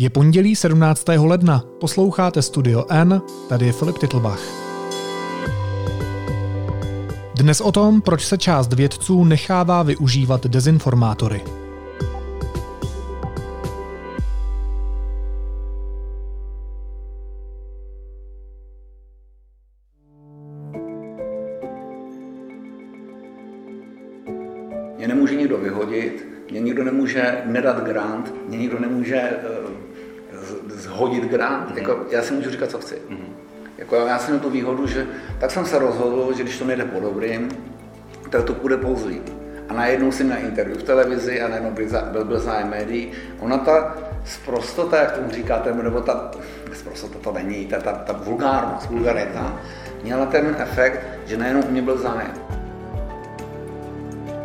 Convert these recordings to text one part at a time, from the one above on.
Je pondělí 17. ledna, posloucháte Studio N, tady je Filip Titlbach. Dnes o tom, proč se část vědců nechává využívat dezinformátory. Mě nemůže nikdo vyhodit, mě nikdo nemůže nedat grant, mě nikdo nemůže zhodit grant. Mm-hmm. Jako, já si můžu říkat, co chci. Mm-hmm. Jako, já jsem měl tu výhodu, že tak jsem se rozhodl, že když to nejde po dobrým, tak to půjde pouze líp. A najednou jsem na interview v televizi a najednou byl, byl, byl zájem médií. Ona ta sprostota, jak tomu říkáte, nebo ta sprostota to není, ta, ta, ta vulgárnost, vulgarita, měla ten efekt, že najednou u mě byl zájem.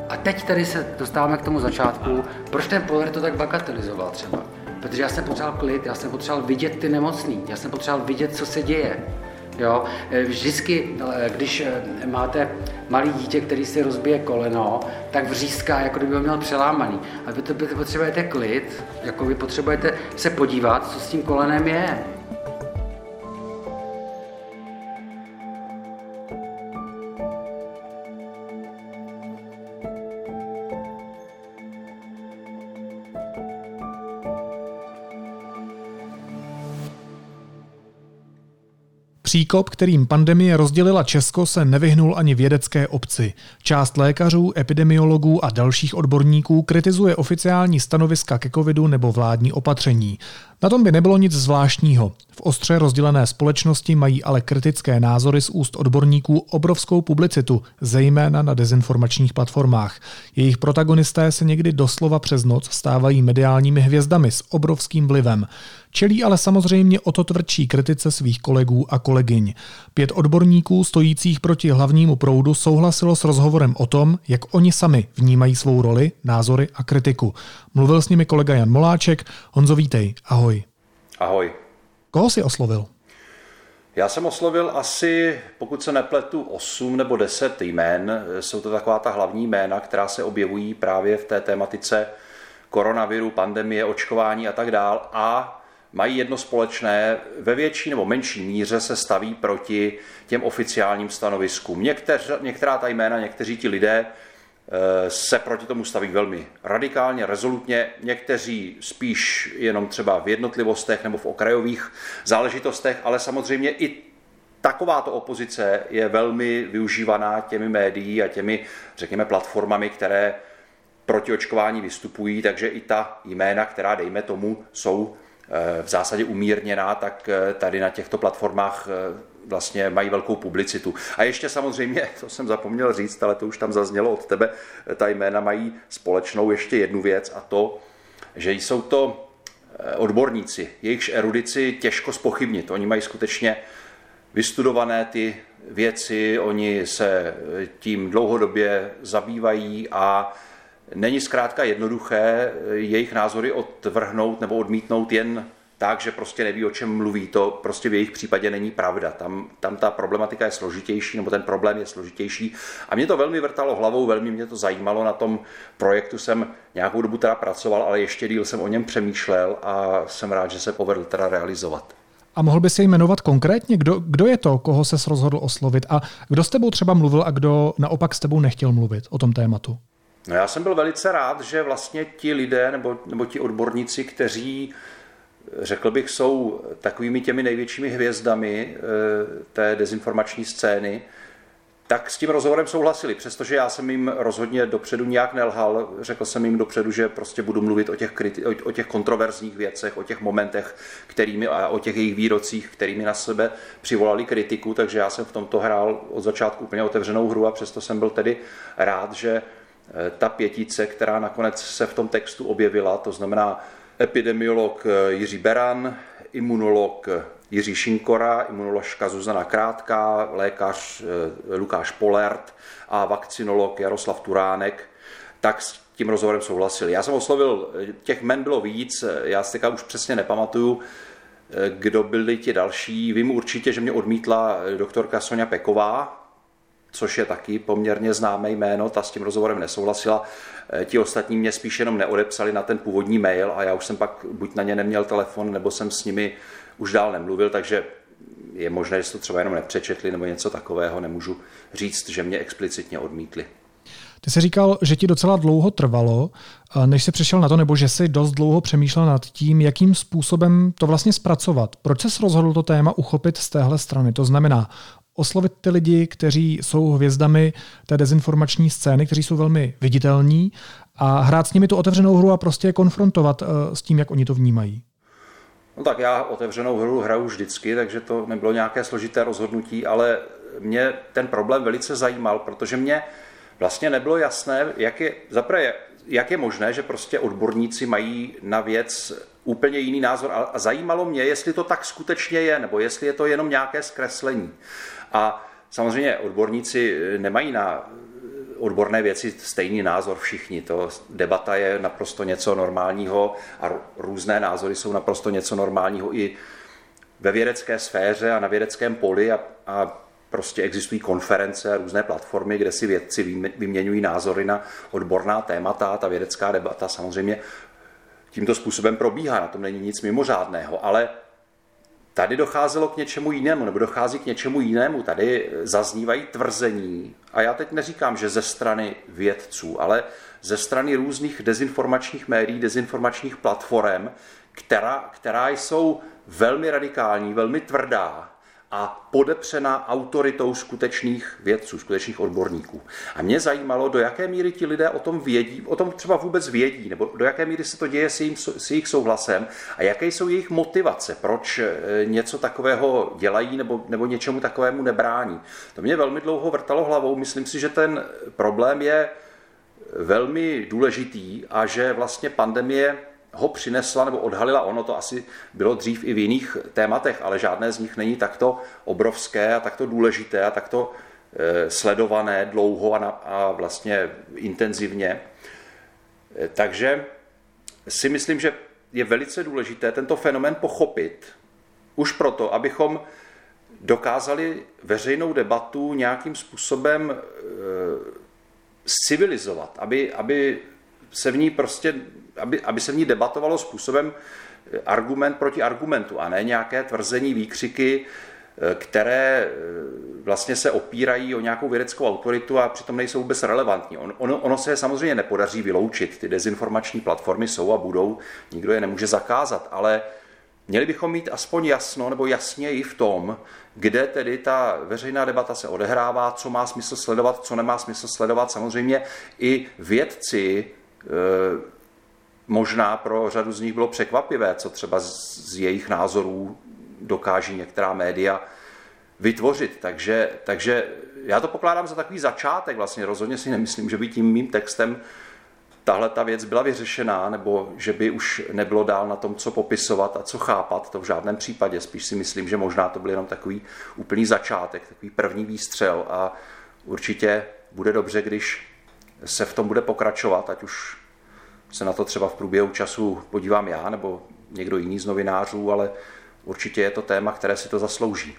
A teď tady se dostáváme k tomu začátku, proč ten Poler to tak bagatelizoval třeba. Protože já jsem potřeboval klid, já jsem potřeboval vidět ty nemocný, já jsem potřeboval vidět, co se děje. Jo? Vždycky, když máte malý dítě, který si rozbije koleno, tak vříská, jako kdyby ho měl přelámaný. A vy, to, vy potřebujete klid, jako vy potřebujete se podívat, co s tím kolenem je. Příkop, kterým pandemie rozdělila Česko, se nevyhnul ani vědecké obci. Část lékařů, epidemiologů a dalších odborníků kritizuje oficiální stanoviska ke covidu nebo vládní opatření. Na tom by nebylo nic zvláštního. V ostře rozdělené společnosti mají ale kritické názory z úst odborníků obrovskou publicitu, zejména na dezinformačních platformách. Jejich protagonisté se někdy doslova přes noc stávají mediálními hvězdami s obrovským vlivem. Čelí ale samozřejmě o to tvrdší kritice svých kolegů a kolegyň. Pět odborníků stojících proti hlavnímu proudu souhlasilo s rozhovorem o tom, jak oni sami vnímají svou roli, názory a kritiku. Mluvil s nimi kolega Jan Moláček. Honzo, vítej. Ahoj. Ahoj. Koho jsi oslovil? Já jsem oslovil asi, pokud se nepletu, 8 nebo 10 jmén. Jsou to taková ta hlavní jména, která se objevují právě v té tématice koronaviru, pandemie, očkování a tak dál. A mají jedno společné, ve větší nebo menší míře se staví proti těm oficiálním stanoviskům. Někteř, některá ta jména, někteří ti lidé se proti tomu staví velmi radikálně, rezolutně, někteří spíš jenom třeba v jednotlivostech nebo v okrajových záležitostech, ale samozřejmě i takováto opozice je velmi využívaná těmi médií a těmi, řekněme, platformami, které proti očkování vystupují, takže i ta jména, která, dejme tomu, jsou Eh, v zásadě umírněná, tak eh, tady na těchto platformách eh, vlastně mají velkou publicitu. A ještě samozřejmě, to jsem zapomněl říct, ale to už tam zaznělo od tebe, ta jména mají společnou ještě jednu věc a to, že jsou to odborníci, jejichž erudici těžko spochybnit. Oni mají skutečně vystudované ty věci, oni se tím dlouhodobě zabývají a Není zkrátka jednoduché eh, jejich názory odvrhnout nebo odmítnout jen tak, že prostě neví, o čem mluví. To prostě v jejich případě není pravda. Tam, tam ta problematika je složitější, nebo ten problém je složitější. A mě to velmi vrtalo hlavou, velmi mě to zajímalo. Na tom projektu jsem nějakou dobu teda pracoval, ale ještě díl jsem o něm přemýšlel a jsem rád, že se povedl teda realizovat. A mohl by se jmenovat konkrétně, kdo, kdo je to, koho se rozhodl oslovit a kdo s tebou třeba mluvil a kdo naopak s tebou nechtěl mluvit o tom tématu? No já jsem byl velice rád, že vlastně ti lidé nebo, nebo ti odborníci, kteří řekl bych, jsou takovými těmi největšími hvězdami eh, té dezinformační scény, tak s tím rozhovorem souhlasili, přestože já jsem jim rozhodně dopředu nějak nelhal. Řekl jsem jim dopředu, že prostě budu mluvit o těch, kriti- o těch kontroverzních věcech, o těch momentech, kterými, a o těch jejich výrocích, kterými na sebe přivolali kritiku, takže já jsem v tomto hrál od začátku úplně otevřenou hru a přesto jsem byl tedy rád, že ta pětice, která nakonec se v tom textu objevila, to znamená epidemiolog eh, Jiří Beran, imunolog eh, Jiří Šinkora, imunoložka Zuzana Krátká, lékař Lukáš Polert a vakcinolog Jaroslav Turánek, tak s tím rozhovorem souhlasili. Já jsem oslovil, těch men bylo víc, já si už přesně nepamatuju, kdo byli ti další. Vím určitě, že mě odmítla doktorka Sonja Peková, což je taky poměrně známé jméno, ta s tím rozhovorem nesouhlasila. Eh, ti ostatní mě spíš jenom neodepsali na ten původní mail a já už jsem pak buď na ně neměl telefon, nebo jsem s nimi už dál nemluvil, takže je možné, že to třeba jenom nepřečetli nebo něco takového, nemůžu říct, že mě explicitně odmítli. Ty jsi říkal, že ti docela dlouho trvalo, než jsi přešel na to, nebo že jsi dost dlouho přemýšlel nad tím, jakým způsobem to vlastně zpracovat. Proč jsi rozhodl to téma uchopit z téhle strany? To znamená oslovit ty lidi, kteří jsou hvězdami té dezinformační scény, kteří jsou velmi viditelní a hrát s nimi tu otevřenou hru a prostě je konfrontovat eh, s tím, jak oni to vnímají. No tak já otevřenou hru hraju vždycky, takže to nebylo nějaké složité rozhodnutí, ale mě ten problém velice zajímal, protože mě vlastně nebylo jasné, jak je, zaprvé, jak je možné, že prostě odborníci mají na věc úplně jiný názor a zajímalo mě, jestli to tak skutečně je, nebo jestli je to jenom nějaké zkreslení. A samozřejmě odborníci nemají na odborné věci stejný názor všichni. To debata je naprosto něco normálního a různé názory jsou naprosto něco normálního i ve vědecké sféře a na vědeckém poli a, a prostě existují konference a různé platformy, kde si vědci vyměňují názory na odborná témata. Ta vědecká debata samozřejmě tímto způsobem probíhá, na tom není nic mimořádného, ale Tady docházelo k něčemu jinému, nebo dochází k něčemu jinému. Tady zaznívají tvrzení, a já teď neříkám, že ze strany vědců, ale ze strany různých dezinformačních médií, dezinformačních platform, která, která jsou velmi radikální, velmi tvrdá a podepřená autoritou skutečných vědců, skutečných odborníků. A mě zajímalo, do jaké míry ti lidé o tom vědí, o tom třeba vůbec vědí, nebo do jaké míry se to děje s, jim, s jejich souhlasem a jaké jsou jejich motivace, proč eh, něco takového dělají nebo, nebo něčemu takovému nebrání. To mě velmi dlouho vrtalo hlavou. Myslím si, že ten problém je velmi důležitý a že vlastně pandemie ho přinesla nebo odhalila, ono to asi bylo dřív i v jiných tématech, ale žádné z nich není takto obrovské a takto důležité a takto eh, sledované dlouho a, na, a vlastně intenzivně. Eh, takže si myslím, že je velice důležité tento fenomén pochopit, už proto, abychom dokázali veřejnou debatu nějakým způsobem e, civilizovat, aby, aby se v ní prostě aby, aby se v ní debatovalo způsobem eh, argument proti argumentu a ne nějaké tvrzení, výkřiky, eh, které eh, vlastně se opírají o nějakou vědeckou autoritu a přitom nejsou vůbec relevantní. On, ono, ono se samozřejmě nepodaří vyloučit. Ty dezinformační platformy jsou a budou, nikdo je nemůže zakázat, ale měli bychom mít aspoň jasno nebo jasněji v tom, kde tedy ta veřejná debata se odehrává, co má smysl sledovat, co nemá smysl sledovat. Samozřejmě i vědci možná pro řadu z nich bylo překvapivé, co třeba z jejich názorů dokáží některá média vytvořit. Takže, takže já to pokládám za takový začátek. Vlastně rozhodně si nemyslím, že by tím mým textem tahle ta věc byla vyřešená, nebo že by už nebylo dál na tom, co popisovat a co chápat, to v žádném případě. Spíš si myslím, že možná to byl jenom takový úplný začátek, takový první výstřel a určitě bude dobře, když se v tom bude pokračovat, ať už se na to třeba v průběhu času podívám já nebo někdo jiný z novinářů, ale určitě je to téma, které si to zaslouží.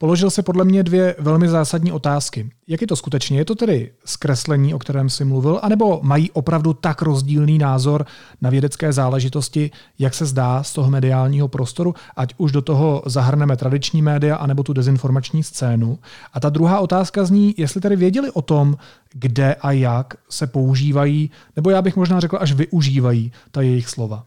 Položil se podle mě dvě velmi zásadní otázky. Jak je to skutečně? Je to tedy zkreslení, o kterém jsi mluvil, anebo mají opravdu tak rozdílný názor na vědecké záležitosti, jak se zdá z toho mediálního prostoru, ať už do toho zahrneme tradiční média, anebo tu dezinformační scénu? A ta druhá otázka zní, jestli tedy věděli o tom, kde a jak se používají, nebo já bych možná řekl, až využívají ta jejich slova.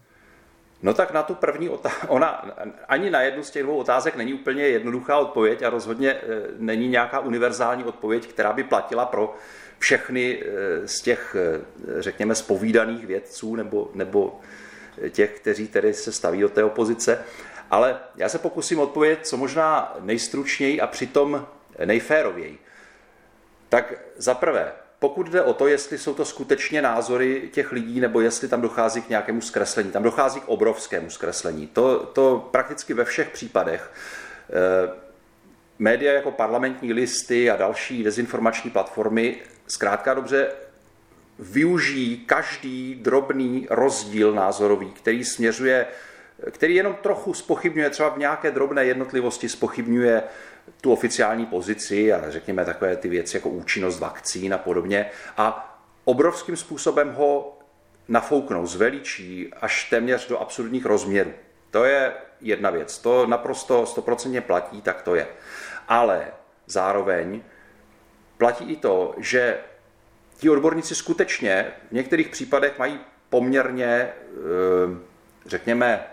No tak na tu první otázku, ona ani na jednu z těch dvou otázek není úplně jednoduchá odpověď a rozhodně e, není nějaká univerzální odpověď, která by platila pro všechny e, z těch, e, řekněme, spovídaných vědců nebo, nebo těch, kteří tedy se staví do té opozice. Ale já se pokusím odpovědět co možná nejstručněji a přitom nejférověji. Tak za prvé, pokud jde o to, jestli jsou to skutečně názory těch lidí, nebo jestli tam dochází k nějakému zkreslení, tam dochází k obrovskému zkreslení. To, to prakticky ve všech případech. Eh, média jako parlamentní listy a další dezinformační platformy zkrátka dobře využijí každý drobný rozdíl názorový, který směřuje který jenom trochu spochybňuje, třeba v nějaké drobné jednotlivosti spochybňuje tu oficiální pozici a řekněme takové ty věci jako účinnost vakcín a podobně a obrovským způsobem ho nafouknou, zveličí až téměř do absurdních rozměrů. To je jedna věc. To naprosto stoprocentně platí, tak to je. Ale zároveň platí i to, že ti odborníci skutečně v některých případech mají poměrně, eh, řekněme,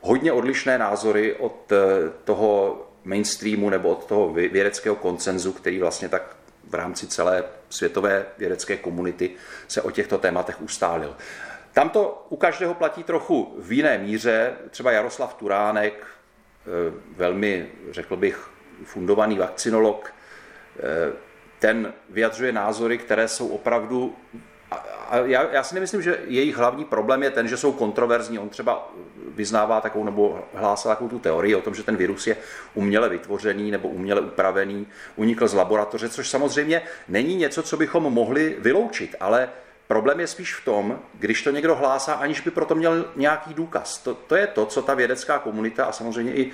hodně odlišné názory od eh, toho mainstreamu nebo od toho vědeckého koncenzu, který vlastně tak v rámci celé světové vědecké komunity se o těchto tématech ustálil. Tam to u každého platí trochu v jiné míře. Třeba Jaroslav Turánek, eh, velmi, řekl bych, fundovaný vakcinolog, eh, ten vyjadřuje názory, které jsou opravdu a já, já si nemyslím, že jejich hlavní problém je ten, že jsou kontroverzní. On třeba vyznává takovou nebo hlásá takovou tu teorii o tom, že ten virus je uměle vytvořený nebo uměle upravený, unikl z laboratoře, což samozřejmě není něco, co bychom mohli vyloučit, ale Problém je spíš v tom, když to někdo hlásá, aniž by proto měl nějaký důkaz. To, to je to, co ta vědecká komunita a samozřejmě i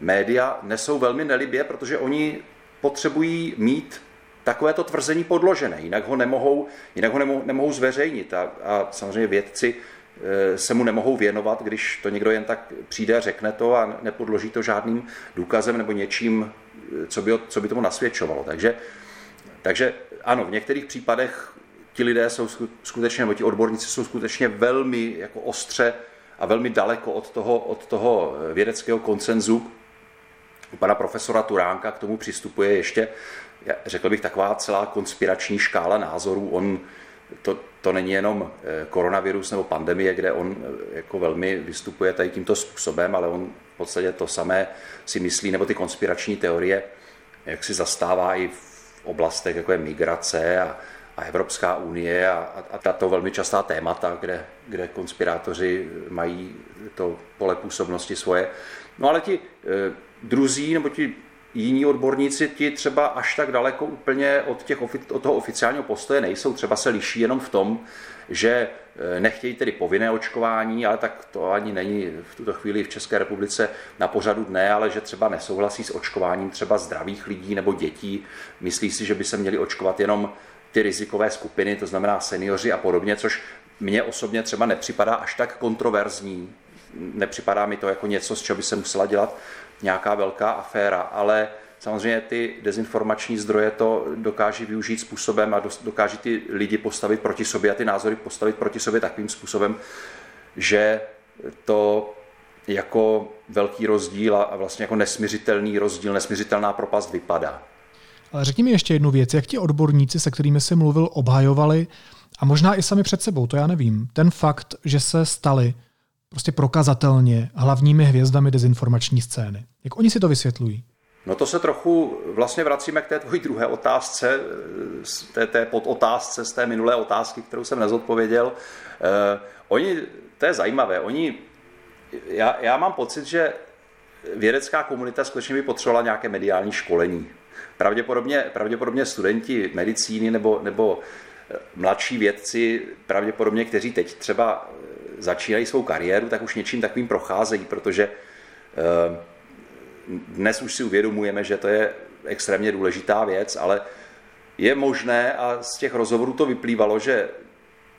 média nesou velmi nelibě, protože oni potřebují mít takovéto tvrzení podložené, jinak ho nemohou, jinak ho nemohou, nemohou zveřejnit a, a samozřejmě vědci e, se mu nemohou věnovat, když to někdo jen tak přijde a řekne to a nepodloží to žádným důkazem nebo něčím, e, co by, co by tomu nasvědčovalo. Takže, takže ano, v některých případech ti lidé jsou skutečně, nebo ti odborníci jsou skutečně velmi jako ostře a velmi daleko od toho, od toho vědeckého koncenzu. U pana profesora Turánka k tomu přistupuje ještě řekl bych, taková celá konspirační škála názorů. On, to, to není jenom eh, koronavirus nebo pandemie, kde on eh, jako velmi vystupuje tady tímto způsobem, ale on v podstatě to samé si myslí, nebo ty konspirační teorie, jak si zastává i v oblastech, jako je migrace a, a Evropská unie a, a, tato velmi častá témata, kde, kde konspirátoři mají to pole působnosti svoje. No ale ti e, druzí, nebo ti jiní odborníci ti třeba až tak daleko úplně od, těch, od toho oficiálního postoje nejsou. Třeba se liší jenom v tom, že e, nechtějí tedy povinné očkování, ale tak to ani není v tuto chvíli v České republice na pořadu dne, ale že třeba nesouhlasí s očkováním třeba zdravých lidí nebo dětí. Myslí si, že by se měli očkovat jenom ty rizikové skupiny, to znamená seniori a podobně, což mně osobně třeba nepřipadá až tak kontroverzní. Nepřipadá mi to jako něco, z čeho by se musela dělat nějaká velká aféra, ale samozřejmě ty dezinformační zdroje to dokáží využít způsobem a dokáží ty lidi postavit proti sobě a ty názory postavit proti sobě takovým způsobem, že to jako velký rozdíl a vlastně jako nesměřitelný rozdíl, nesměřitelná propast vypadá. Ale řekni mi ještě jednu věc, jak ti odborníci, se kterými jsi mluvil, obhajovali, a možná i sami před sebou, to já nevím, ten fakt, že se stali prostě prokazatelně hlavními hvězdami dezinformační scény. Jak oni si to vysvětlují? No to se trochu vlastně vracíme k té tvojí druhé otázce, té, té podotázce z té minulé otázky, kterou jsem nezodpověděl. Eh, oni, to je zajímavé, oni, já, já mám pocit, že vědecká komunita skutečně by potřebovala nějaké mediální školení. Pravděpodobně, pravděpodobně studenti medicíny nebo, nebo mladší vědci, pravděpodobně, kteří teď třeba začínají svou kariéru, tak už něčím takovým procházejí, protože eh, dnes už si uvědomujeme, že to je extrémně důležitá věc, ale je možné, a z těch rozhovorů to vyplývalo, že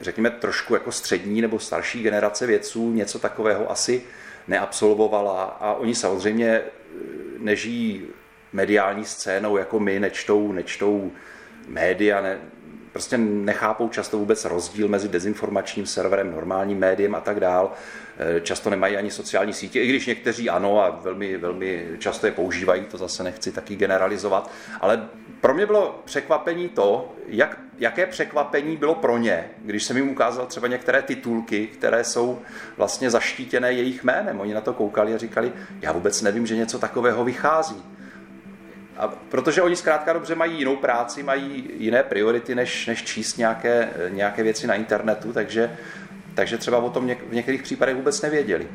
řekněme trošku jako střední nebo starší generace vědců něco takového asi neabsolvovala. A oni samozřejmě eh, nežijí mediální scénou jako my, nečtou, nečtou média, ne, prostě nechápou často vůbec rozdíl mezi dezinformačním serverem, normálním médiem a tak dál. Eh, často nemají ani sociální sítě, i když někteří ano a velmi, velmi často je používají, to zase nechci taky generalizovat. Ale pro mě bylo překvapení to, jak, jaké překvapení bylo pro ně, když jsem jim ukázal třeba některé titulky, které jsou vlastně zaštítěné jejich jménem. Oni na to koukali a říkali, já vůbec nevím, že něco takového vychází. A protože oni zkrátka dobře mají jinou práci, mají jiné priority, než, než číst nějaké, nějaké věci na internetu, takže, takže třeba o tom něk, v některých případech vůbec nevěděli.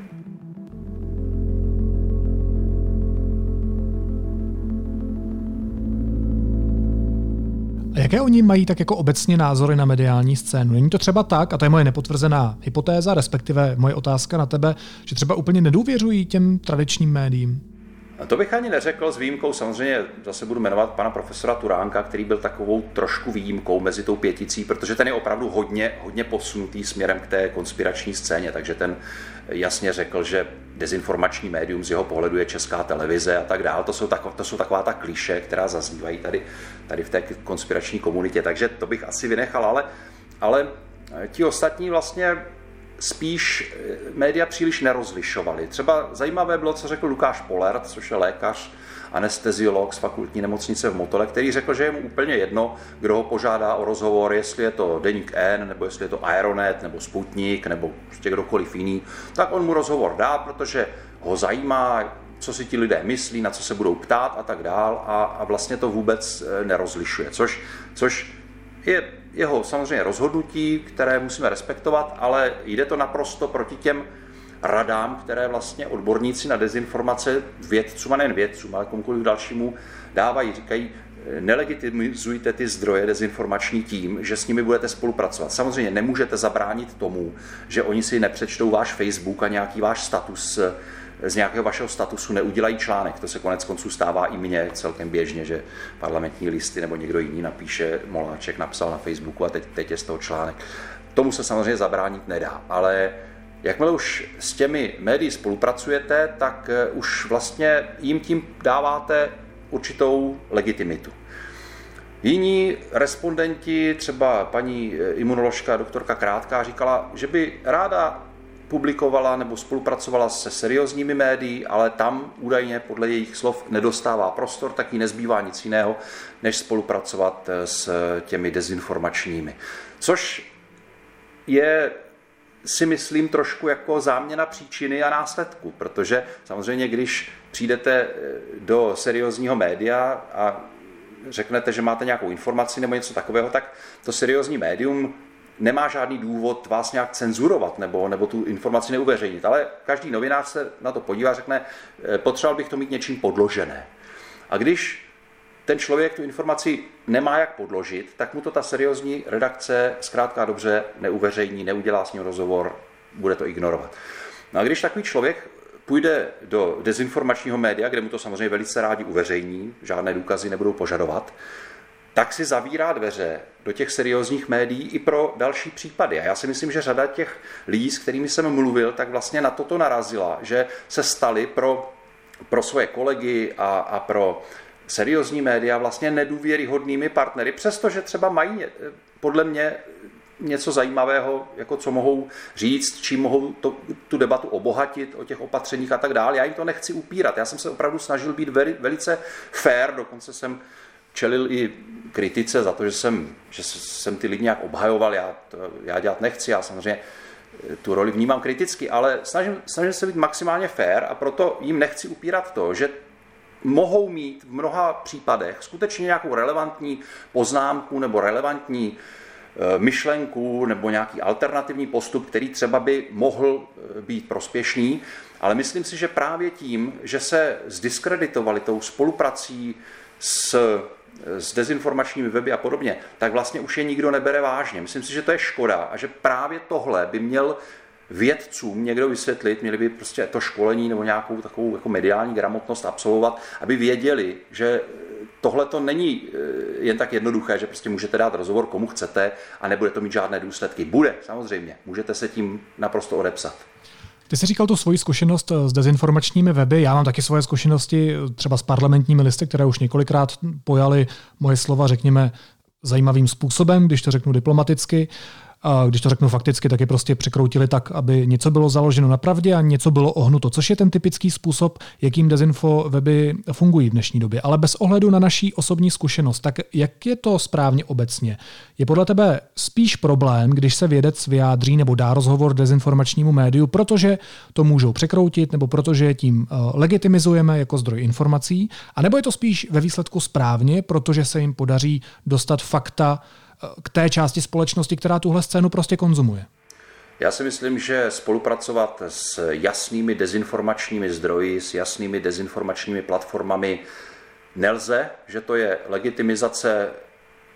A jaké oni mají tak jako obecně názory na mediální scénu? Není to třeba tak, a to je moje nepotvrzená hypotéza, respektive moje otázka na tebe, že třeba úplně nedůvěřují těm tradičním médiím? To bych ani neřekl s výjimkou, samozřejmě zase budu jmenovat pana profesora Turánka, který byl takovou trošku výjimkou mezi tou pěticí, protože ten je opravdu hodně, hodně posunutý směrem k té konspirační scéně, takže ten jasně řekl, že dezinformační médium z jeho pohledu je česká televize a tak dále. To jsou, tak, to jsou taková ta kliše, která zaznívají tady, tady v té konspirační komunitě, takže to bych asi vynechal, ale, ale ti ostatní vlastně spíš eh, média příliš nerozlišovaly. Třeba zajímavé bylo, co řekl Lukáš Poler, což je lékař, anesteziolog z fakultní nemocnice v Motole, který řekl, že je mu úplně jedno, kdo ho požádá o rozhovor, jestli je to Deník N, nebo jestli je to Aeronet, nebo Sputnik, nebo prostě kdokoliv jiný, tak on mu rozhovor dá, protože ho zajímá, co si ti lidé myslí, na co se budou ptát a tak dál a, a vlastně to vůbec eh, nerozlišuje, což, což je jeho samozřejmě rozhodnutí, které musíme respektovat, ale jde to naprosto proti těm radám, které vlastně odborníci na dezinformace vědcům a nejen vědcům, ale komukoliv dalšímu dávají. Říkají, nelegitimizujte ty zdroje dezinformační tím, že s nimi budete spolupracovat. Samozřejmě nemůžete zabránit tomu, že oni si nepřečtou váš Facebook a nějaký váš status z nějakého vašeho statusu neudělají článek. To se konec konců stává i mně celkem běžně, že parlamentní listy nebo někdo jiný napíše, Moláček napsal na Facebooku a teď, teď je z toho článek. Tomu se samozřejmě zabránit nedá, ale jakmile už s těmi médií spolupracujete, tak eh, už vlastně jim tím dáváte určitou legitimitu. Jiní respondenti, třeba paní eh, imunoložka doktorka Krátká, říkala, že by ráda publikovala nebo spolupracovala se seriózními médií, ale tam údajně podle jejich slov nedostává prostor, tak jí nezbývá nic jiného, než spolupracovat eh, s těmi dezinformačními. Což je si myslím trošku jako záměna příčiny a následku, protože samozřejmě, když přijdete eh, do seriózního média a řeknete, že máte nějakou informaci nebo něco takového, tak to seriózní médium nemá žádný důvod vás nějak cenzurovat nebo, nebo tu informaci neuveřejnit. Ale každý novinář se na to podívá a řekne, eh, potřeboval bych to mít něčím podložené. A když ten člověk tu informaci nemá jak podložit, tak mu to ta seriózní redakce zkrátka dobře neuveřejní, neudělá s ním rozhovor, bude to ignorovat. No a když takový člověk půjde do dezinformačního média, kde mu to samozřejmě velice rádi uveřejní, žádné důkazy nebudou požadovat, tak si zavírá dveře do těch seriózních médií i pro další případy. A já si myslím, že řada těch lidí, s kterými jsem mluvil, tak vlastně na toto narazila, že se stali pro, pro svoje kolegy a, a pro seriózní média vlastně nedůvěryhodnými partnery, přestože třeba mají podle mě něco zajímavého, jako co mohou říct, čím mohou to, tu debatu obohatit o těch opatřeních a tak dále. Já jim to nechci upírat. Já jsem se opravdu snažil být veli, velice fair, dokonce jsem čelil i kritice za to, že jsem, že jsem ty lidi nějak obhajoval, já, to, já dělat nechci, já samozřejmě tu roli vnímám kriticky, ale snažím, snažím se být maximálně fair a proto jim nechci upírat to, že mohou mít v mnoha případech skutečně nějakou relevantní poznámku nebo relevantní eh, myšlenku nebo nějaký alternativní postup, který třeba by mohl eh, být prospěšný, ale myslím si, že právě tím, že se zdiskreditovali tou spoluprací s s dezinformačními weby a podobně, tak vlastně už je nikdo nebere vážně. Myslím si, že to je škoda a že právě tohle by měl vědcům někdo vysvětlit, měli by prostě to školení nebo nějakou takovou jako mediální gramotnost absolvovat, aby věděli, že tohle to není eh, jen tak jednoduché, že prostě můžete dát rozhovor komu chcete a nebude to mít žádné důsledky. Bude, samozřejmě. Můžete se tím naprosto odepsat. Ty jsi říkal tu svoji zkušenost eh, s dezinformačními weby, já mám taky svoje zkušenosti eh, třeba s parlamentními listy, které už několikrát pojali moje slova, řekněme, zajímavým způsobem, když to řeknu diplomaticky a když to řeknu fakticky, tak je prostě překroutili tak, aby něco bylo založeno na pravdě a něco bylo ohnuto, což je ten typický způsob, jakým dezinfo weby fungují v dnešní době. Ale bez ohledu na naší osobní zkušenost, tak jak je to správně obecně? Je podle tebe spíš problém, když se vědec vyjádří nebo dá rozhovor dezinformačnímu médiu, protože to můžou překroutit nebo protože tím eh, legitimizujeme jako zdroj informací, a nebo je to spíš ve výsledku správně, protože se jim podaří dostat fakta k té části společnosti, která tuhle scénu prostě konzumuje? Já si myslím, že spolupracovat s jasnými dezinformačními zdroji, s jasnými dezinformačními platformami nelze, že to je legitimizace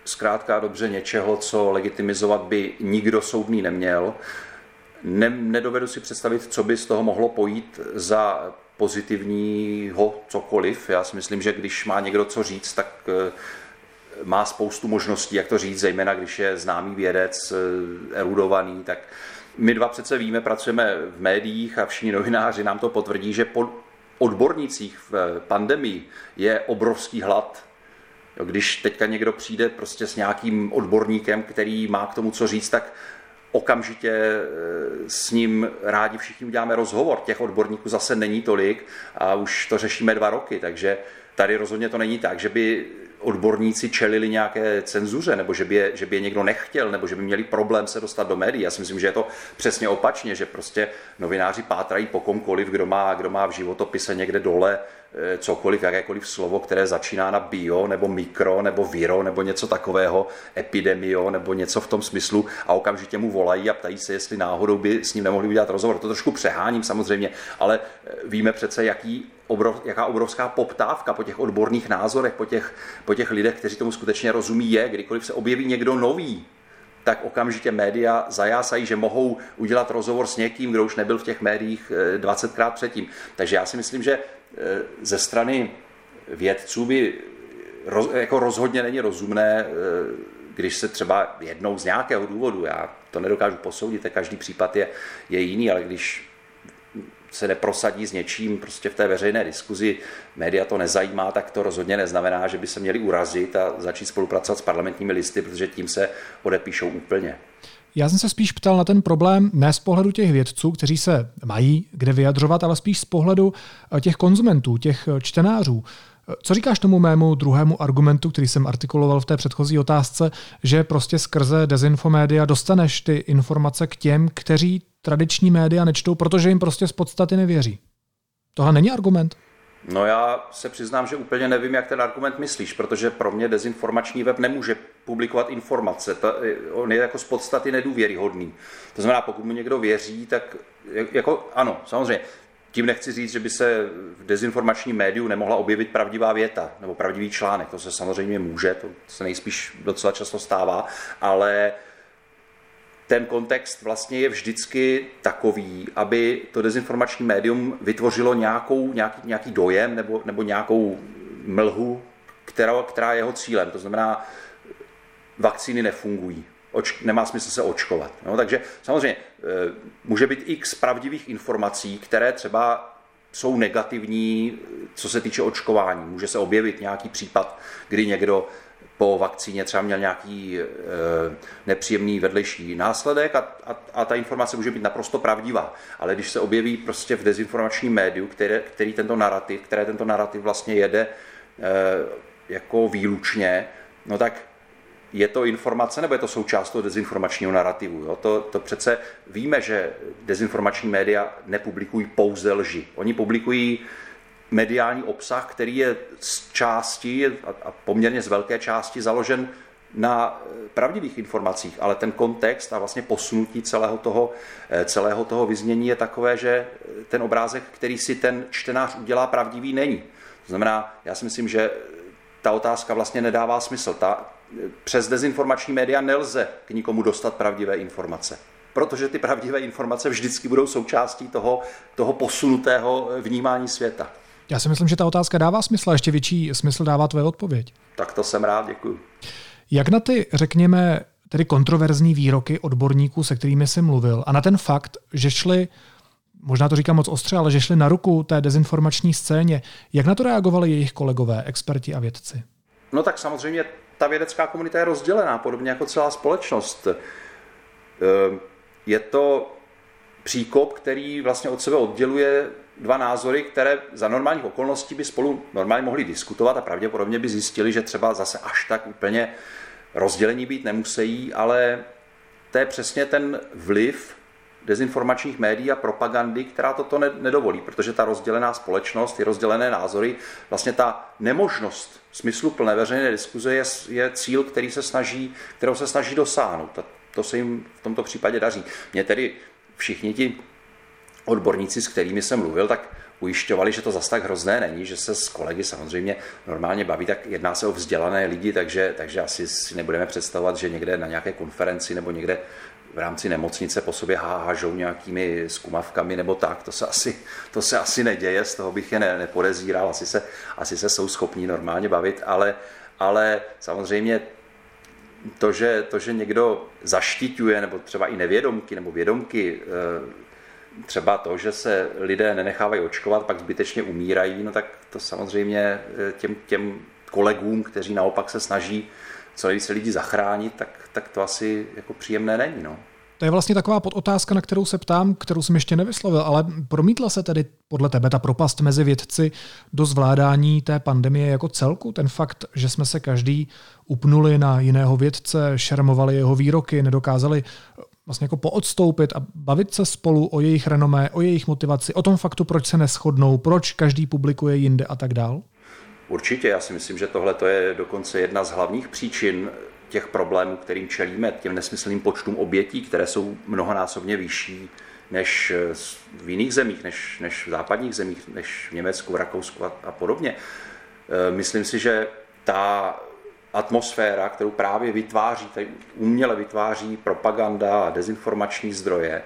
zkrátka dobře něčeho, co legitimizovat by nikdo soudný neměl. Ne, nedovedu si představit, co by z toho mohlo pojít za pozitivního cokoliv. Já si myslím, že když má někdo co říct, tak eh, má spoustu možností, jak to říct, zejména když je známý vědec, eh, erudovaný, tak my dva přece víme, pracujeme v médiích a všichni novináři nám to potvrdí, že po odbornicích v pandemii je obrovský hlad. Když teďka někdo přijde prostě s nějakým odborníkem, který má k tomu co říct, tak okamžitě eh, s ním rádi všichni uděláme rozhovor. Těch odborníků zase není tolik a už to řešíme dva roky, takže tady rozhodně to není tak, že by odborníci čelili nějaké cenzuře, nebo že by, je, že by je někdo nechtěl, nebo že by měli problém se dostat do médií. Já si myslím, že je to přesně opačně, že prostě novináři pátrají po komkoliv, kdo má, kdo má v životopise někde dole eh, cokoliv, jakékoliv slovo, které začíná na bio, nebo mikro, nebo viro, nebo něco takového, epidemio, nebo něco v tom smyslu a okamžitě mu volají a ptají se, jestli náhodou by s ním nemohli udělat rozhovor. To trošku přeháním samozřejmě, ale eh, víme přece, jaký obrov, jaká obrovská poptávka po těch odborných názorech, po těch, po těch lidech, kteří tomu skutečně rozumí, je, kdykoliv se objeví někdo nový, tak okamžitě média zajásají, že mohou udělat rozhovor s někým, kdo už nebyl v těch médiích 20krát eh, předtím. Takže já si myslím, že eh, ze strany vědců by roz, jako rozhodně není rozumné, eh, když se třeba jednou z nějakého důvodu, já to nedokážu posoudit, každý případ je, je jiný, ale když se neprosadí s něčím prostě v té veřejné diskuzi, média to nezajímá, tak to rozhodně neznamená, že by se měli urazit a začít spolupracovat s parlamentními listy, protože tím se odepíšou úplně. Já jsem se spíš ptal na ten problém ne z pohledu těch vědců, kteří se mají kde vyjadřovat, ale spíš z pohledu eh, těch konzumentů, těch eh, čtenářů. Eh, co říkáš tomu mému druhému argumentu, který jsem artikuloval v té předchozí otázce, že prostě skrze dezinfomédia dostaneš ty informace k těm, kteří tradiční média nečtou, protože jim prostě z podstaty nevěří. Tohle není argument? No já se přiznám, že úplně nevím, jak ten argument myslíš, protože pro mě dezinformační web nemůže publikovat informace. On je jako z podstaty nedůvěryhodný. To znamená, pokud mu někdo věří, tak jako ano, samozřejmě. Tím nechci říct, že by se v dezinformačním médiu nemohla objevit pravdivá věta nebo pravdivý článek. To se samozřejmě může, to se nejspíš docela často stává, ale ten kontext vlastně je vždycky takový, aby to dezinformační médium vytvořilo nějakou, nějaký, nějaký dojem nebo, nebo nějakou mlhu, která, která je jeho cílem. To znamená, vakcíny nefungují, oč, nemá smysl se očkovat. No, takže samozřejmě e, může být x pravdivých informací, které třeba jsou negativní, co se týče očkování. Může se objevit nějaký případ, kdy někdo po vakcíně třeba měl nějaký e, nepříjemný vedlejší následek a, a, a ta informace může být naprosto pravdivá. Ale když se objeví prostě v dezinformačním médiu, které, který tento narrativ, které tento narrativ vlastně jede e, jako výlučně, no tak je to informace nebo je to součást toho dezinformačního narrativu? Jo? To, to přece víme, že dezinformační média nepublikují pouze lži. Oni publikují mediální obsah, který je z části a poměrně z velké části založen na eh, pravdivých informacích, ale ten kontext a vlastně posunutí celého toho, eh, celého toho vyznění je takové, že eh, ten obrázek, který si ten čtenář udělá, pravdivý není. To znamená, já si myslím, že ta otázka vlastně nedává smysl. Ta, přes dezinformační média nelze k nikomu dostat pravdivé informace protože ty pravdivé informace vždycky budou součástí toho, toho posunutého vnímání světa. Já si myslím, že ta otázka dává smysl a ještě větší smysl dává tvoje odpověď. Tak to jsem rád, děkuji. Jak na ty, řekněme, tedy kontroverzní výroky odborníků, se kterými jsi mluvil, a na ten fakt, že šli, možná to říkám moc ostře, ale že šli na ruku té dezinformační scéně, jak na to reagovali jejich kolegové, experti a vědci? No tak samozřejmě ta vědecká komunita je rozdělená, podobně jako celá společnost. Ehm, je to příkop, který vlastně od sebe odděluje dva názory, které za normálních okolností by spolu normálně mohli diskutovat a pravděpodobně by zjistili, že třeba zase až tak úplně rozdělení být nemusí, ale to je přesně ten vliv dezinformačních médií a propagandy, která toto nedovolí, protože ta rozdělená společnost, ty rozdělené názory, vlastně ta nemožnost smysluplné veřejné diskuze je, je cíl, který se snaží, kterou se snaží dosáhnout. A to se jim v tomto případě daří. Mě tedy všichni ti odborníci, s kterými jsem mluvil, tak ujišťovali, že to zas tak hrozné není, že se s kolegy samozřejmě normálně baví, tak jedná se o vzdělané lidi, takže, takže asi si nebudeme představovat, že někde na nějaké konferenci nebo někde v rámci nemocnice po sobě hážou nějakými skumavkami nebo tak, to se asi, to se asi neděje, z toho bych je ne, nepodezíral, asi se, asi se jsou schopní normálně bavit, ale, ale samozřejmě to že, to, že někdo zaštiťuje, nebo třeba i nevědomky, nebo vědomky, eh, třeba to, že se lidé nenechávají očkovat, pak zbytečně umírají, no tak to samozřejmě eh, těm, těm kolegům, kteří naopak se snaží co nejvíce lidí zachránit, tak, tak to asi jako příjemné není. No. To je vlastně taková podotázka, na kterou se ptám, kterou jsem ještě nevyslovil, ale promítla se tedy podle tebe ta propast mezi vědci do zvládání té pandemie jako celku? Ten fakt, že jsme se každý upnuli na jiného vědce, šermovali jeho výroky, nedokázali vlastně jako poodstoupit a bavit se spolu o jejich renomé, o jejich motivaci, o tom faktu, proč se neschodnou, proč každý publikuje jinde a tak dál? Určitě, já si myslím, že tohle je dokonce jedna z hlavních příčin těch problémů, kterým čelíme, těm nesmyslným počtům obětí, které jsou mnohonásobně vyšší než v jiných zemích, než, než v západních zemích, než v Německu, v Rakousku a, a podobně. E, myslím si, že ta atmosféra, kterou právě vytváří, tady uměle vytváří propaganda a dezinformační zdroje,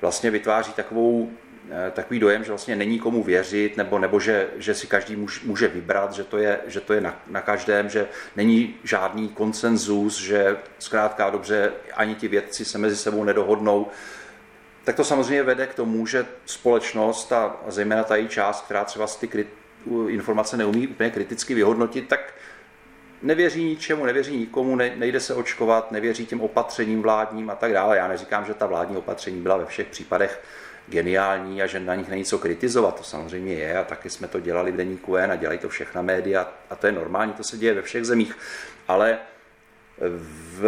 vlastně vytváří takovou Eh, takový dojem, že vlastně není komu věřit, nebo, nebo že, že si každý může vybrat, že to je, že to je na, na každém, že není žádný konsenzus, že zkrátka dobře ani ti vědci se mezi sebou nedohodnou, tak to samozřejmě vede k tomu, že společnost a, zejména ta její část, která třeba ty krit, informace neumí úplně kriticky vyhodnotit, tak nevěří ničemu, nevěří nikomu, ne, nejde se očkovat, nevěří těm opatřením vládním a tak dále. Já neříkám, že ta vládní opatření byla ve všech případech geniální a že na nich není co kritizovat. To samozřejmě je a taky jsme to dělali v deníku N a dělají to všechna média a to je normální, to se děje ve všech zemích. Ale v,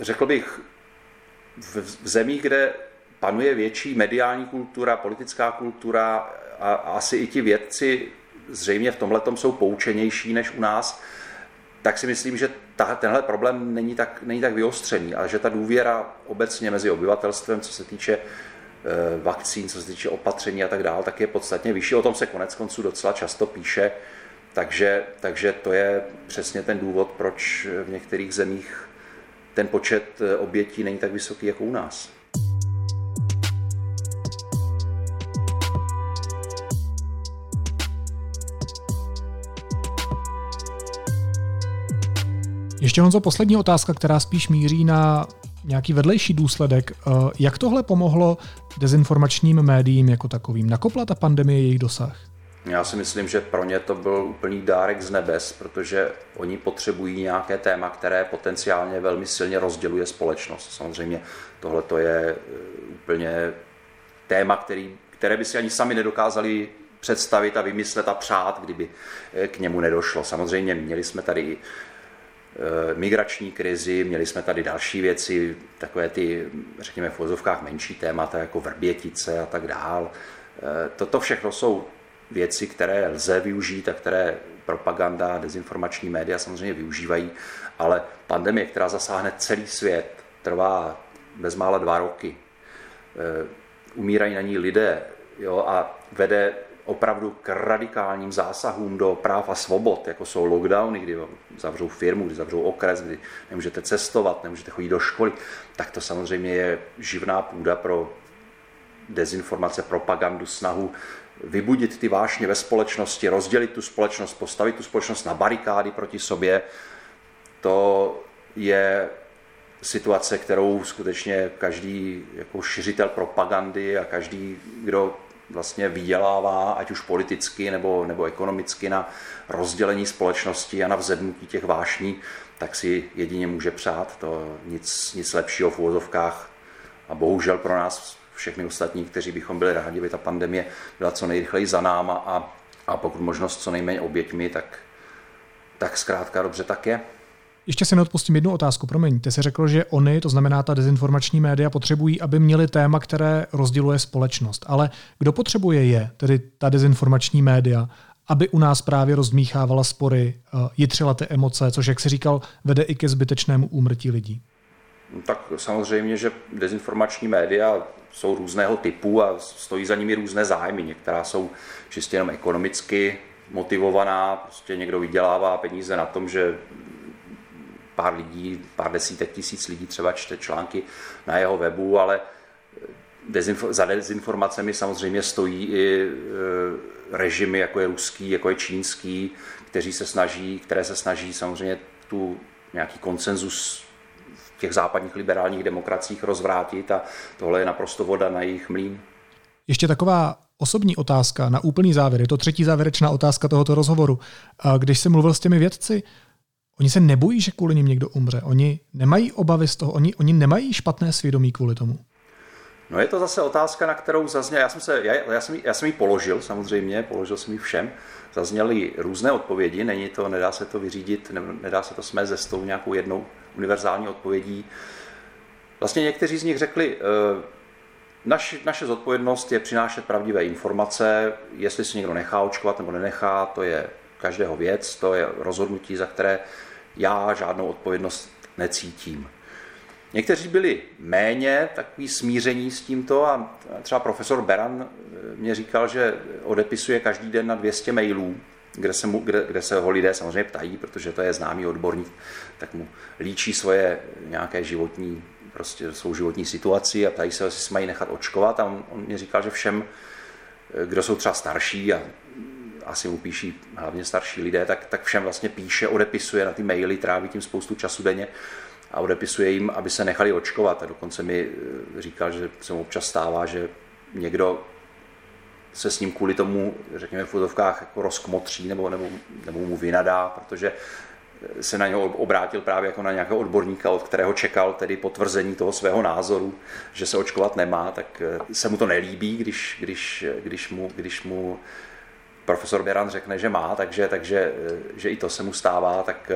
řekl bych, v, v zemích, kde panuje větší mediální kultura, politická kultura a, a asi i ti vědci zřejmě v tomhle jsou poučenější než u nás, tak si myslím, že ta, tenhle problém není tak, není tak vyostřený, ale že ta důvěra obecně mezi obyvatelstvem, co se týče Eh, vakcín, co se týče opatření a tak dále, tak je podstatně vyšší. O tom se konec konců docela často píše, takže, takže to je přesně ten důvod, proč v některých zemích ten počet eh, obětí není tak vysoký jako u nás. Ještě Honzo, poslední otázka, která spíš míří na nějaký vedlejší důsledek. Eh, jak tohle pomohlo dezinformačním médiím jako takovým? Nakopla ta pandemie jejich dosah? Já si myslím, že pro ně to byl úplný dárek z nebes, protože oni potřebují nějaké téma, které potenciálně velmi silně rozděluje společnost. Samozřejmě tohle to je eh, úplně téma, který, které by si ani sami nedokázali představit a vymyslet a přát, kdyby eh, k němu nedošlo. Samozřejmě měli jsme tady migrační krizi, měli jsme tady další věci, takové ty, řekněme, v vozovkách menší témata, jako vrbětice a tak dál. Eh, toto všechno jsou věci, které lze využít a které propaganda, dezinformační média samozřejmě využívají, ale pandemie, která zasáhne celý svět, trvá bezmála dva roky, eh, umírají na ní lidé jo, a vede opravdu k radikálním zásahům do práv a svobod, jako jsou lockdowny, kdy zavřou firmu, kdy zavřou okres, kdy nemůžete cestovat, nemůžete chodit do školy, tak to samozřejmě je živná půda pro dezinformace, propagandu, snahu vybudit ty vášně ve společnosti, rozdělit tu společnost, postavit tu společnost na barikády proti sobě. To je situace, kterou skutečně každý jako šiřitel propagandy a každý, kdo vlastně vydělává, ať už politicky nebo, nebo ekonomicky, na rozdělení společnosti a na vzednutí těch vášní, tak si jedině může přát. To nic, nic lepšího v úvozovkách a bohužel pro nás všechny ostatní, kteří bychom byli rádi, aby ta pandemie byla co nejrychleji za náma a, a pokud možnost co nejméně oběťmi, tak, tak zkrátka dobře tak je. Ještě si neodpustím jednu otázku, promiň. Ty jsi řekl, že oni, to znamená ta dezinformační média, potřebují, aby měli téma, které rozděluje společnost. Ale kdo potřebuje je, tedy ta dezinformační média, aby u nás právě No, tak samozřejmě, že dezinformační média jsou různého typu a stojí za nimi různé zájmy. Některá jsou čistě jenom ekonomicky motivovaná, prostě někdo vydělává peníze na tom, že pár lidí, pár desítek tisíc lidí třeba čte články na jeho webu, ale dezinfo- za dezinformacemi samozřejmě stojí i e, režimy, jako je ruský, jako je čínský, kteří se snaží, které se snaží samozřejmě tu nějaký konsenzus v těch západních liberálních demokraciích rozvrátit a tohle je naprosto voda na jejich mlín. Ještě taková osobní otázka na úplný závěr. Je to třetí závěrečná otázka tohoto rozhovoru. Když jsem mluvil s těmi vědci, oni se nebojí, že kvůli nim někdo umře. Oni nemají obavy z toho, oni, oni nemají špatné svědomí kvůli tomu. No je to zase otázka, na kterou zazněl, já jsem, se, já, já, jsem, já jsem ji položil samozřejmě, položil jsem ji všem, zazněly různé odpovědi, není to, nedá se to vyřídit, ne, nedá se to smést ze stolu nějakou jednou univerzální odpovědí. Vlastně někteří z nich řekli, eh, naš, naše zodpovědnost je přinášet pravdivé informace, jestli si někdo nechá očkovat nebo nenechá, to je každého věc, to je rozhodnutí, za které já žádnou odpovědnost necítím. Někteří byli méně takový smíření s tímto a třeba profesor Beran eh, mě říkal, že odepisuje každý den na 200 mailů, kde se, mu, kde, kde se ho lidé samozřejmě ptají, protože to je známý odborník, tak mu líčí svoje nějaké životní, prostě svou životní situaci a ptají se, jestli se mají nechat očkovat a on, on mě říkal, že všem, eh, kdo jsou třeba starší a asi mu píší hlavně starší lidé, tak, tak všem vlastně píše, odepisuje na ty maily, tráví tím spoustu času denně a odepisuje jim, aby se nechali očkovat. A dokonce mi eh, říkal, že se mu občas stává, že někdo se s ním kvůli tomu, řekněme v fotovkách, jako rozkmotří nebo, nebo, nebo mu vynadá, protože se na něho obrátil právě jako na nějakého odborníka, od kterého čekal tedy potvrzení toho svého názoru, že se očkovat nemá, tak eh, se mu to nelíbí, když, když, když, mu, když mu profesor Beran řekne, že má, takže, takže eh, že i to se mu stává, tak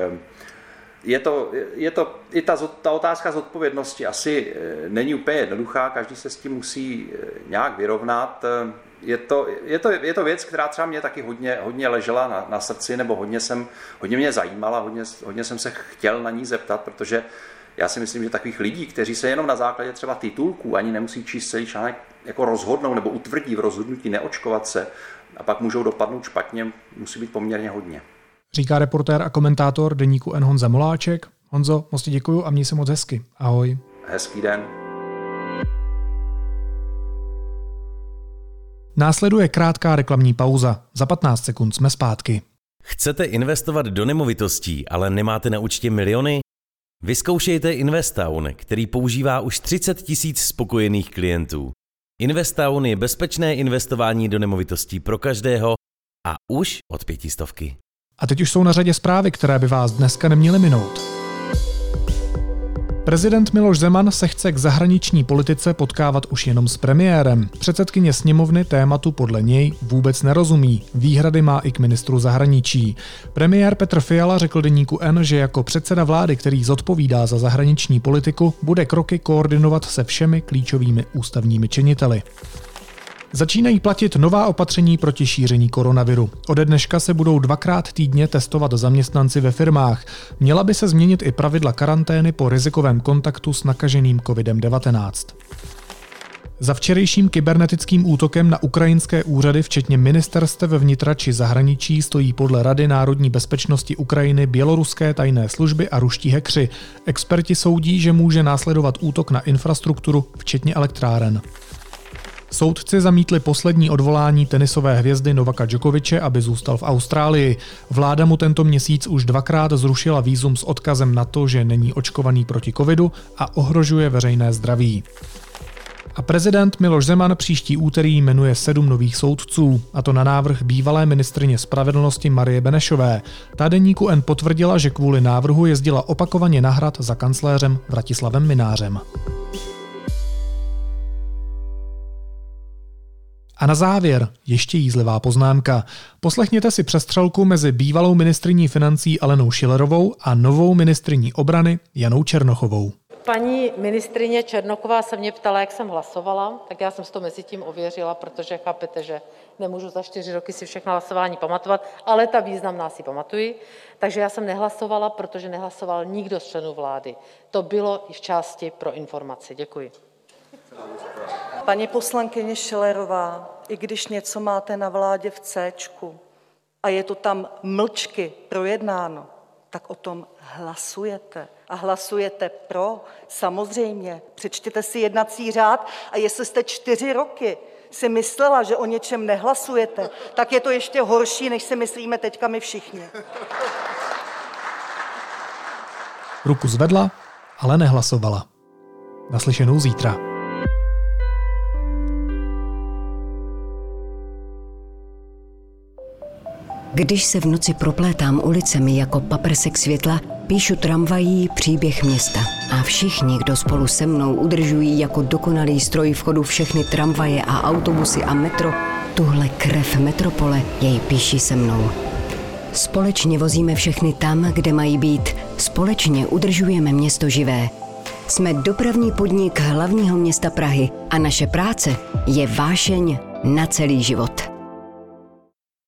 je to, je to i ta, ta otázka zodpovědnosti asi eh, není úplně jednoduchá, každý se s tím musí eh, nějak vyrovnat. Eh, je to, je to, je to věc, která třeba mě taky hodně, hodně ležela na, na srdci, nebo hodně, jsem, hodně mě zajímala, hodně, hodně jsem se chtěl na ní zeptat, protože já si myslím, že takových lidí, kteří se jenom na základě třeba titulků ani nemusí číst celý článek, jako rozhodnou nebo utvrdí v rozhodnutí neočkovat se a pak můžou dopadnout špatně, musí být poměrně hodně říká reportér a komentátor deníku N. Honza Moláček. Honzo, moc ti děkuju a měj se moc hezky. Ahoj. Hezký den. Následuje krátká reklamní pauza. Za 15 sekund jsme zpátky. Chcete investovat do nemovitostí, ale nemáte na účtě miliony? Vyzkoušejte Investown, který používá už 30 tisíc spokojených klientů. Investown je bezpečné investování do nemovitostí pro každého a už od pětistovky. A teď už jsou na řadě zprávy, které by vás dneska neměly minout. Prezident Miloš Zeman se chce k zahraniční politice potkávat už jenom s premiérem. Předsedkyně sněmovny tématu podle něj vůbec nerozumí. Výhrady má i k ministru zahraničí. Premiér Petr Fiala řekl deníku N, že jako předseda vlády, který zodpovídá za zahraniční politiku, bude kroky koordinovat se všemi klíčovými ústavními činiteli. Začínají platit nová opatření proti šíření koronaviru. Ode dneška se budou dvakrát týdně testovat zaměstnanci ve firmách. Měla by se změnit i pravidla karantény po rizikovém kontaktu s nakaženým COVID-19. Za včerejším kybernetickým útokem na ukrajinské úřady, včetně ministerstev vnitra či zahraničí, stojí podle Rady národní bezpečnosti Ukrajiny běloruské tajné služby a ruští hekři. Experti soudí, že může následovat útok na infrastrukturu, včetně elektráren. Soudci zamítli poslední odvolání tenisové hvězdy Novaka Djokoviče, aby zůstal v Austrálii. Vláda mu tento měsíc už dvakrát zrušila výzum s odkazem na to, že není očkovaný proti covidu a ohrožuje veřejné zdraví. A prezident Miloš Zeman příští úterý jmenuje sedm nových soudců, a to na návrh bývalé ministrině spravedlnosti Marie Benešové. Ta deníku N potvrdila, že kvůli návrhu jezdila opakovaně na hrad za kancléřem Vratislavem Minářem. A na závěr ještě jízlivá poznámka. Poslechněte si přestřelku mezi bývalou ministriní financí Alenou Šilerovou a novou ministriní obrany Janou Černochovou. Paní ministrině Černoková se mě ptala, jak jsem hlasovala, tak já jsem si to mezi tím ověřila, protože chápete, že nemůžu za čtyři roky si všechno hlasování pamatovat, ale ta významná si pamatuji. Takže já jsem nehlasovala, protože nehlasoval nikdo z členů vlády. To bylo i v části pro informaci. Děkuji. Paní poslankyně Šilerová, i když něco máte na vládě v C a je to tam mlčky projednáno, tak o tom hlasujete. A hlasujete pro, samozřejmě. Přečtěte si jednací řád a jestli jste čtyři roky si myslela, že o něčem nehlasujete, tak je to ještě horší, než si myslíme teďka my všichni. Ruku zvedla, ale nehlasovala. Naslyšenou zítra. Když se v noci proplétám ulicemi jako paprsek světla, píšu tramvají příběh města. A všichni, kdo spolu se mnou udržují jako dokonalý stroj v chodu všechny tramvaje a autobusy a metro, tuhle krev metropole jej píší se mnou. Společně vozíme všechny tam, kde mají být. Společně udržujeme město živé. Jsme dopravní podnik hlavního města Prahy a naše práce je vášeň na celý život.